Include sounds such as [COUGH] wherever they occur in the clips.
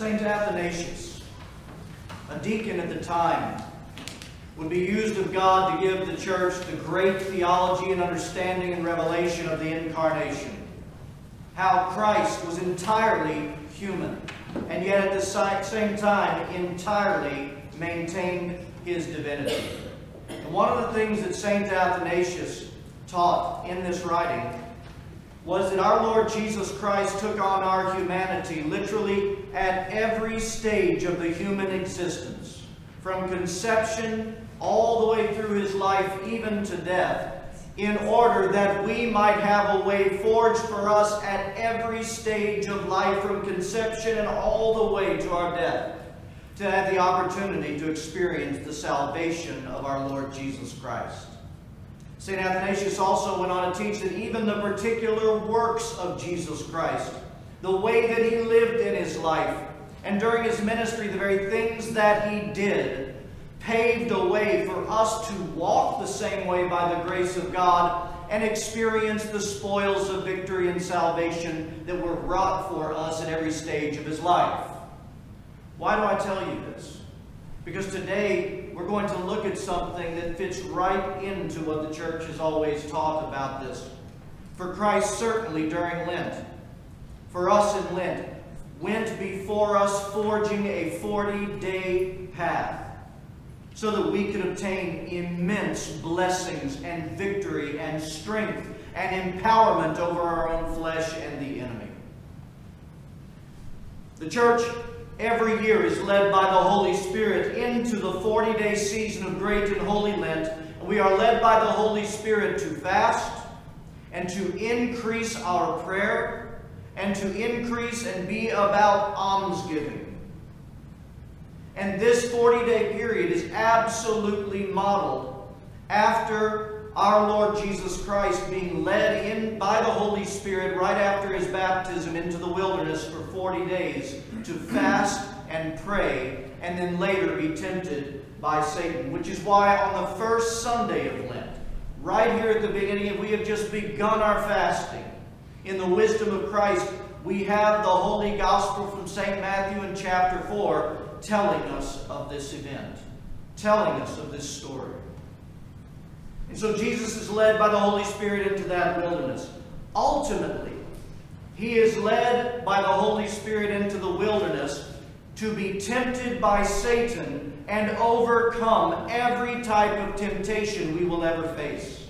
St. Athanasius, a deacon at the time, would be used of God to give the church the great theology and understanding and revelation of the incarnation. How Christ was entirely human, and yet at the same time entirely maintained his divinity. And one of the things that St. Athanasius taught in this writing was that our Lord Jesus Christ took on our humanity literally at every stage of the human existence, from conception all the way through his life, even to death, in order that we might have a way forged for us at every stage of life, from conception and all the way to our death, to have the opportunity to experience the salvation of our Lord Jesus Christ. St. Athanasius also went on to teach that even the particular works of Jesus Christ, the way that he lived in his life, and during his ministry, the very things that he did, paved a way for us to walk the same way by the grace of God and experience the spoils of victory and salvation that were wrought for us at every stage of his life. Why do I tell you this? Because today we're going to look at something that fits right into what the church has always taught about this. For Christ, certainly during Lent, for us in Lent, went before us forging a 40 day path so that we could obtain immense blessings and victory and strength and empowerment over our own flesh and the enemy. The church every year is led by the Holy Spirit into the 40 day season of great and holy Lent. And we are led by the Holy Spirit to fast and to increase our prayer and to increase and be about almsgiving. And this 40 day period is absolutely modeled after our Lord Jesus Christ being led in by the Holy Spirit right after his baptism into the wilderness for 40 days to [CLEARS THROAT] fast and pray, and then later be tempted by Satan. Which is why on the first Sunday of Lent, right here at the beginning, we have just begun our fasting. In the wisdom of Christ, we have the Holy Gospel from St. Matthew in chapter 4 telling us of this event, telling us of this story. And so Jesus is led by the Holy Spirit into that wilderness. Ultimately, he is led by the Holy Spirit into the wilderness to be tempted by Satan and overcome every type of temptation we will ever face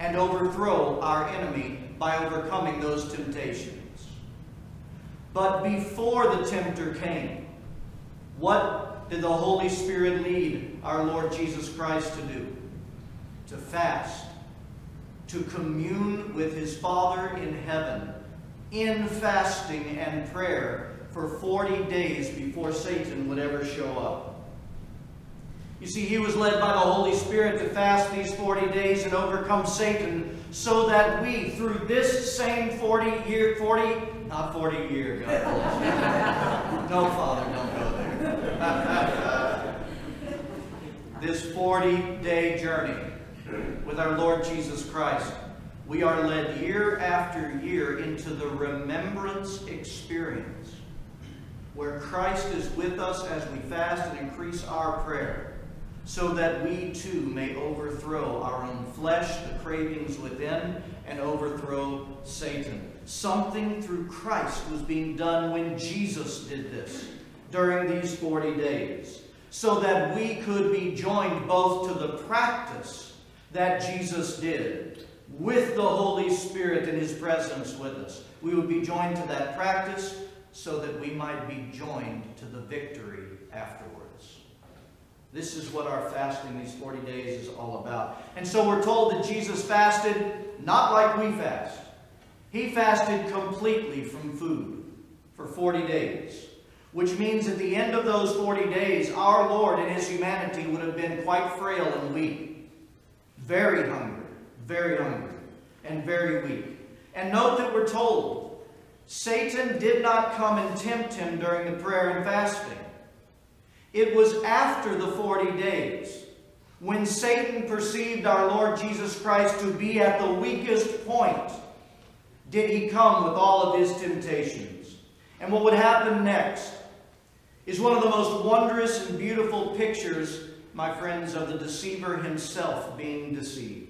and overthrow our enemy by overcoming those temptations. But before the tempter came, what did the Holy Spirit lead our Lord Jesus Christ to do? To fast, to commune with his Father in heaven in fasting and prayer for 40 days before Satan would ever show up. You see, he was led by the Holy Spirit to fast these 40 days and overcome Satan so that we, through this same 40 year, 40, not 40 year, [LAUGHS] No, Father, don't go there. this 40 day journey with our Lord Jesus Christ we are led year after year into the remembrance experience where Christ is with us as we fast and increase our prayer so that we too may overthrow our own flesh, the cravings within, and overthrow Satan. Something through Christ was being done when Jesus did this during these 40 days, so that we could be joined both to the practice that Jesus did with the Holy Spirit in His presence with us. We would be joined to that practice so that we might be joined to the victory afterwards. This is what our fasting these 40 days is all about. And so we're told that Jesus fasted not like we fast. He fasted completely from food for 40 days, which means at the end of those 40 days, our Lord in his humanity would have been quite frail and weak, very hungry very hungry and very weak. And note that we're told Satan did not come and tempt him during the prayer and fasting. It was after the 40 days when Satan perceived our Lord Jesus Christ to be at the weakest point did he come with all of his temptations. And what would happen next is one of the most wondrous and beautiful pictures, my friends, of the deceiver himself being deceived.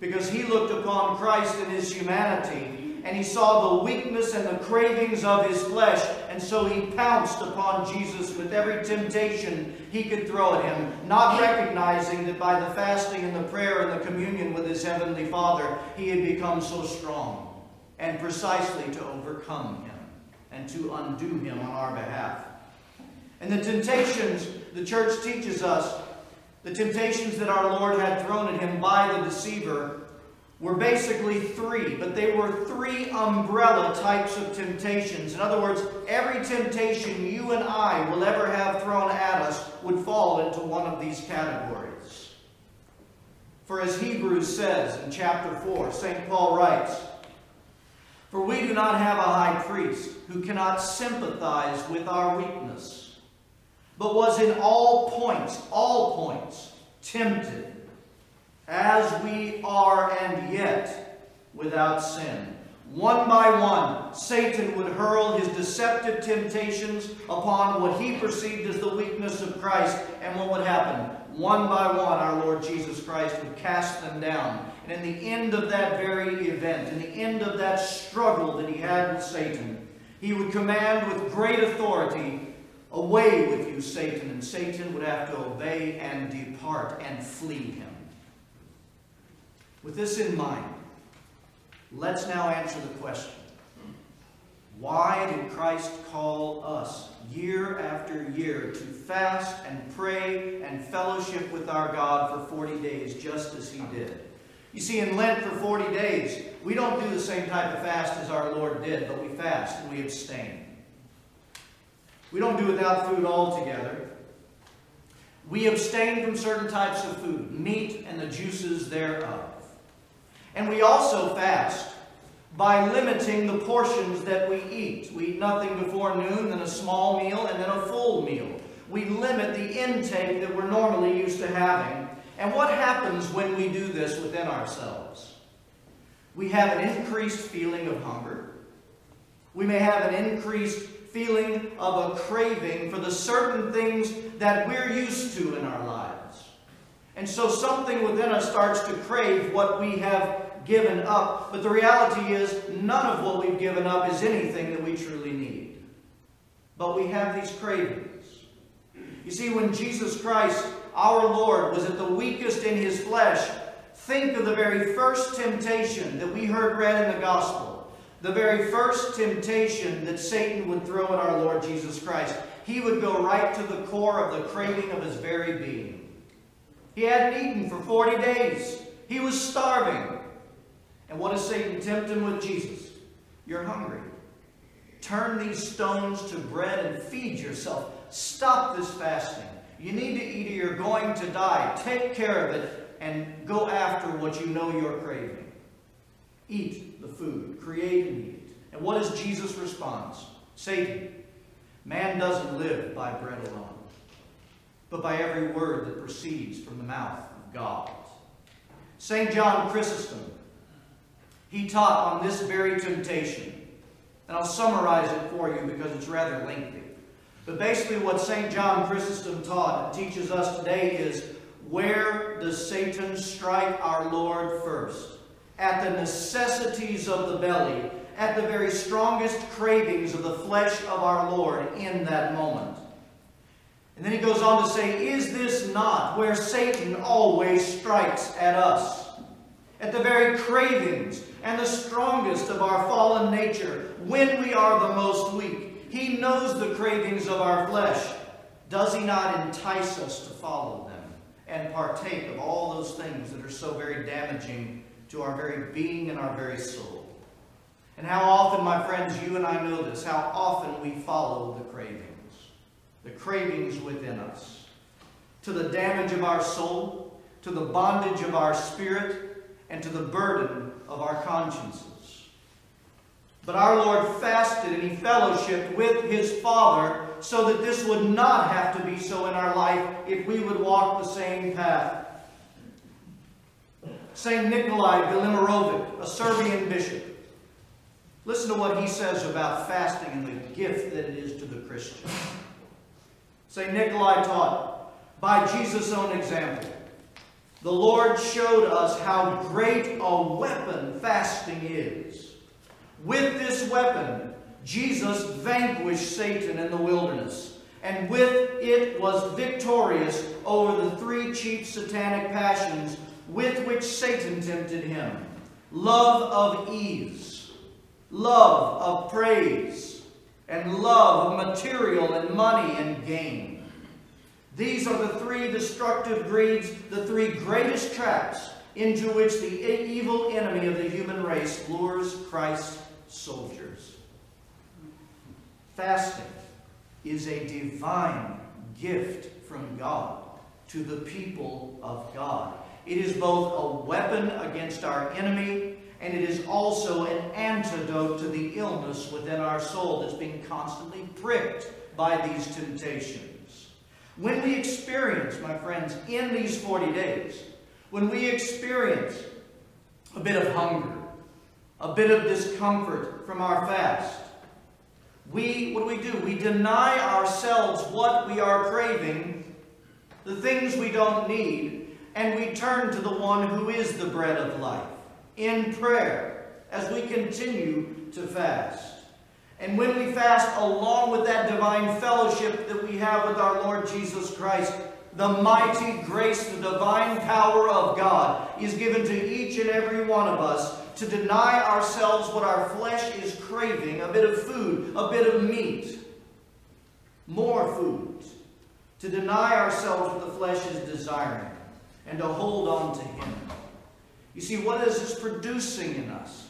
Because he looked upon Christ in his humanity, and he saw the weakness and the cravings of his flesh, and so he pounced upon Jesus with every temptation he could throw at him, not recognizing that by the fasting and the prayer and the communion with his heavenly Father, he had become so strong, and precisely to overcome him and to undo him on our behalf. And the temptations the church teaches us, the temptations that our Lord had thrown at him by the deceiver, were basically three, but they were three umbrella types of temptations. In other words, every temptation you and I will ever have thrown at us would fall into one of these categories. For as Hebrews says in chapter 4, St. Paul writes, For we do not have a high priest who cannot sympathize with our weakness, but was in all points, all points, tempted as we are and yet without sin. One by one, Satan would hurl his deceptive temptations upon what he perceived as the weakness of Christ, and what would happen? One by one, our Lord Jesus Christ would cast them down. And in the end of that very event, in the end of that struggle that he had with Satan, he would command with great authority, Away with you, Satan, and Satan would have to obey and depart and flee him. With this in mind, let's now answer the question why did Christ call us year after year to fast and pray and fellowship with our God for 40 days, just as He did? You see, in Lent for 40 days, we don't do the same type of fast as our Lord did, but we fast and we abstain. We don't do without food altogether. We abstain from certain types of food, meat and the juices thereof. And we also fast by limiting the portions that we eat. We eat nothing before noon, then a small meal, and then a full meal. We limit the intake that we're normally used to having. And what happens when we do this within ourselves? We have an increased feeling of hunger. We may have an increased feeling of a craving for the certain things that we're used to in our lives. And so something within us starts to crave what we have given up. But the reality is, none of what we've given up is anything that we truly need. But we have these cravings. You see, when Jesus Christ, our Lord, was at the weakest in his flesh, think of the very first temptation that we heard read in the gospel. The very first temptation that Satan would throw at our Lord Jesus Christ. He would go right to the core of the craving of his very being. He hadn't eaten for 40 days. He was starving. And what does Satan tempt him with Jesus? You're hungry. Turn these stones to bread and feed yourself. Stop this fasting. You need to eat or you're going to die. Take care of it and go after what you know you're craving. Eat the food. Create and eat. And what is Jesus' response? Satan, man doesn't live by bread alone, but by every word that proceeds from the mouth of God. St. John Chrysostom he taught on this very temptation. And I'll summarize it for you because it's rather lengthy. But basically, what St. John Chrysostom taught and teaches us today is where does Satan strike our Lord first? At the necessities of the belly, at the very strongest cravings of the flesh of our Lord in that moment. And then he goes on to say, Is this not where Satan always strikes at us? At the very cravings and the strongest of our fallen nature when we are the most weak. He knows the cravings of our flesh. Does he not entice us to follow them and partake of all those things that are so very damaging to our very being and our very soul? And how often, my friends, you and I know this, how often we follow the cravings, the cravings within us, to the damage of our soul, to the bondage of our spirit, and to the burden of our consciences. But our Lord fasted and he fellowshiped with his Father so that this would not have to be so in our life if we would walk the same path. St. Nikolai Velimirovic, a Serbian bishop, listen to what he says about fasting and the gift that it is to the Christian. St. Nikolai taught, by Jesus' own example, the Lord showed us how great a weapon fasting is. With this weapon, Jesus vanquished Satan in the wilderness, and with it was victorious over the three chief satanic passions with which Satan tempted him love of ease, love of praise, and love of material and money and gain. These are the three destructive greeds, the three greatest traps into which the evil enemy of the human race lures Christ's soldiers. Fasting is a divine gift from God to the people of God. It is both a weapon against our enemy and it is also an antidote to the illness within our soul that's being constantly pricked by these temptations. When we experience, my friends, in these 40 days, when we experience a bit of hunger, a bit of discomfort from our fast, we, what do we do? We deny ourselves what we are craving, the things we don't need, and we turn to the one who is the bread of life in prayer as we continue to fast. And when we fast along with that divine fellowship that we have with our Lord Jesus Christ, the mighty grace, the divine power of God is given to each and every one of us to deny ourselves what our flesh is craving a bit of food, a bit of meat, more food, to deny ourselves what the flesh is desiring, and to hold on to Him. You see, what is this producing in us?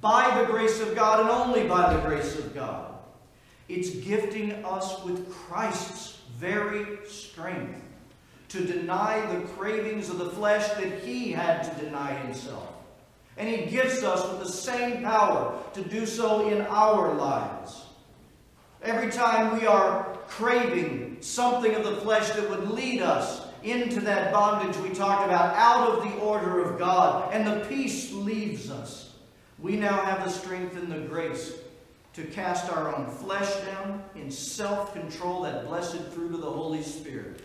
By the grace of God and only by the grace of God. It's gifting us with Christ's very strength to deny the cravings of the flesh that he had to deny himself. And he gives us with the same power to do so in our lives. Every time we are craving something of the flesh that would lead us into that bondage we talked about, out of the order of God, and the peace leaves us. We now have the strength and the grace to cast our own flesh down in self control, that blessed fruit of the Holy Spirit,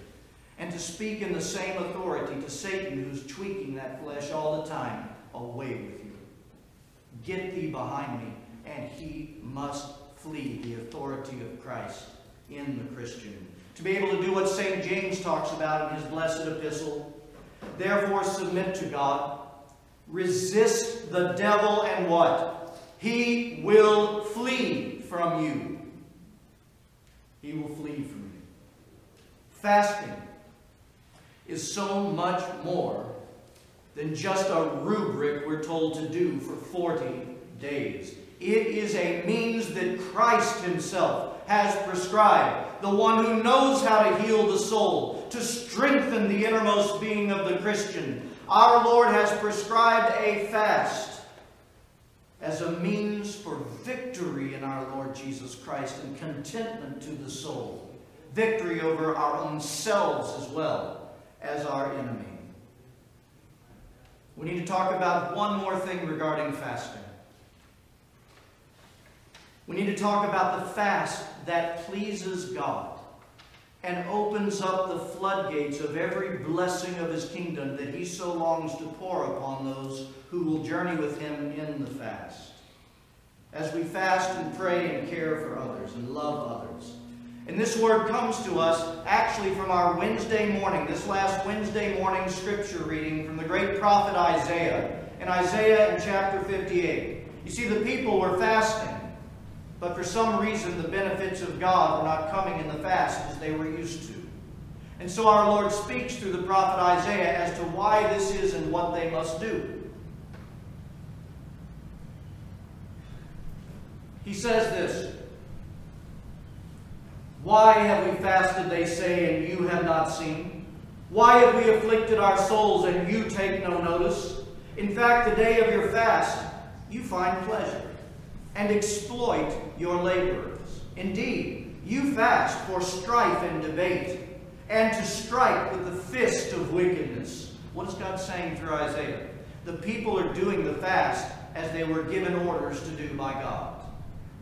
and to speak in the same authority to Satan who's tweaking that flesh all the time away with you. Get thee behind me, and he must flee the authority of Christ in the Christian to be able to do what St. James talks about in his blessed epistle. Therefore, submit to God. Resist the devil, and what? He will flee from you. He will flee from you. Fasting is so much more than just a rubric we're told to do for 40 days. It is a means that Christ Himself has prescribed the one who knows how to heal the soul, to strengthen the innermost being of the Christian. Our Lord has prescribed a fast as a means for victory in our Lord Jesus Christ and contentment to the soul, victory over our own selves as well as our enemy. We need to talk about one more thing regarding fasting. We need to talk about the fast that pleases God and opens up the floodgates of every blessing of his kingdom that he so longs to pour upon those who will journey with him in the fast. As we fast and pray and care for others and love others. And this word comes to us actually from our Wednesday morning, this last Wednesday morning scripture reading from the great prophet Isaiah, in Isaiah in chapter 58. You see, the people were fasting. But for some reason, the benefits of God were not coming in the fast as they were used to. And so our Lord speaks through the prophet Isaiah as to why this is and what they must do. He says this Why have we fasted, they say, and you have not seen? Why have we afflicted our souls, and you take no notice? In fact, the day of your fast, you find pleasure and exploit your laborers. Indeed, you fast for strife and debate, and to strike with the fist of wickedness. What is God saying through Isaiah? The people are doing the fast as they were given orders to do by God.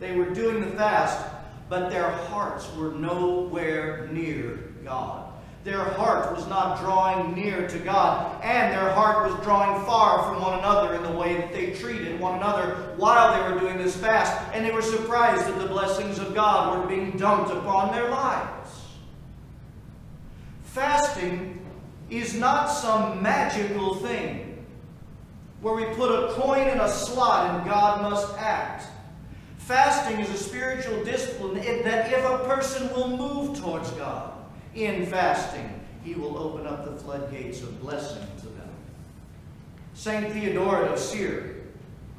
They were doing the fast, but their hearts were nowhere near God. Their heart was not drawing near to God, and their heart was drawing far from one another in the way that they treated one another while they were doing this fast, and they were surprised that the blessings of God were being dumped upon their lives. Fasting is not some magical thing where we put a coin in a slot and God must act. Fasting is a spiritual discipline that if a person will move towards God, in fasting, he will open up the floodgates of blessing to them. St. Theodoret of Cyr,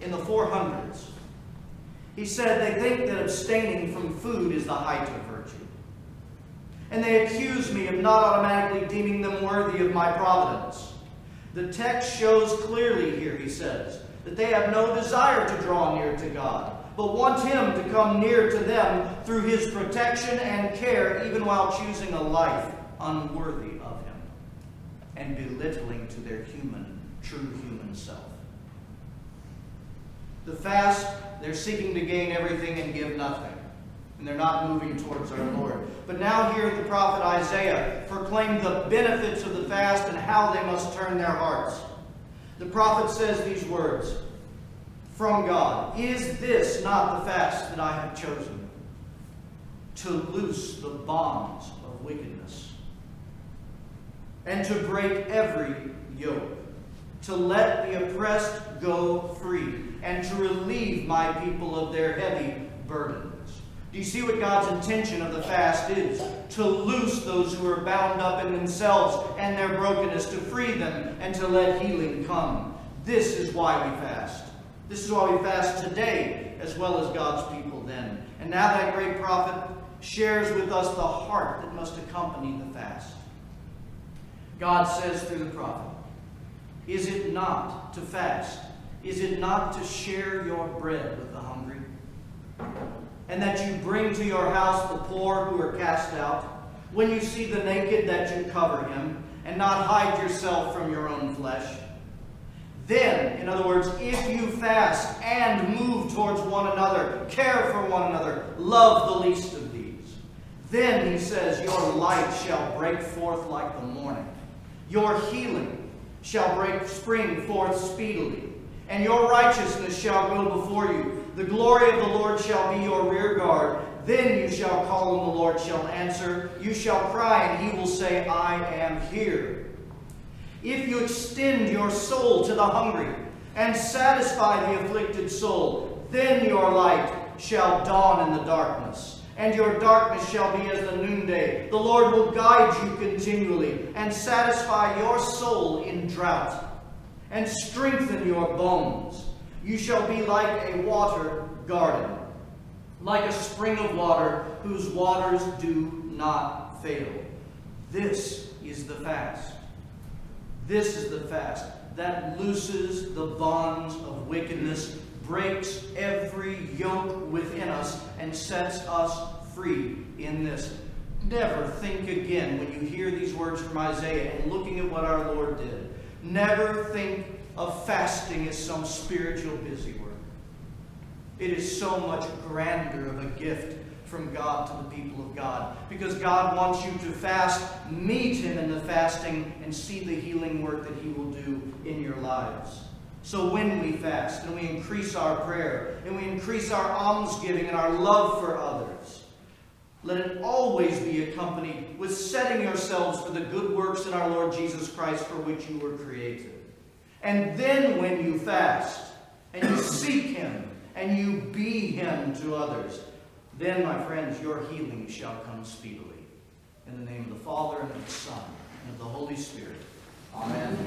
in the 400s, he said they think that abstaining from food is the height of virtue. And they accuse me of not automatically deeming them worthy of my providence. The text shows clearly here, he says, that they have no desire to draw near to God but want Him to come near to them through His protection and care, even while choosing a life unworthy of Him and belittling to their human, true human self. The fast, they're seeking to gain everything and give nothing. And they're not moving towards our Lord. But now, here the prophet Isaiah proclaimed the benefits of the fast and how they must turn their hearts. The prophet says these words from God. Is this not the fast that I have chosen? To loose the bonds of wickedness, and to break every yoke, to let the oppressed go free, and to relieve my people of their heavy burdens. Do you see what God's intention of the fast is? To loose those who are bound up in themselves and their brokenness, to free them, and to let healing come. This is why we fast. This is why we fast today as well as God's people then. And now that great prophet shares with us the heart that must accompany the fast. God says through the prophet, Is it not to fast? Is it not to share your bread with the hungry? And that you bring to your house the poor who are cast out? When you see the naked, that you cover him, and not hide yourself from your own flesh? Then, in other words, if you fast and move towards one another, care for one another, love the least of these, then, he says, your light shall break forth like the morning. Your healing shall break spring forth speedily, and your righteousness shall go before you. The glory of the Lord shall be your rear guard. Then you shall call, and the Lord shall answer. You shall cry, and he will say, I am here. If you extend your soul to the hungry and satisfy the afflicted soul, then your light shall dawn in the darkness, and your darkness shall be as the noonday. The Lord will guide you continually and satisfy your soul in drought and strengthen your bones. You shall be like a water garden, like a spring of water whose waters do not fail. This is the fast. This is the fast that looses the bonds of wickedness, breaks every yoke within us, and sets us free in this. Never think again when you hear these words from Isaiah and looking at what our Lord did. Never think of fasting as some spiritual busy work. It is so much grander of a gift from God to the people of God. Because God wants you to fast, meet Him in the fasting, and see the healing work that He will do in your lives. So when we fast and we increase our prayer and we increase our almsgiving and our love for others, let it always be accompanied with setting yourselves for the good works in our Lord Jesus Christ for which you were created. And then when you fast and you seek Him and you be Him to others, then, my friends, your healing shall come speedily. In the name of the Father, and of the Son, and of the Holy Spirit. Amen.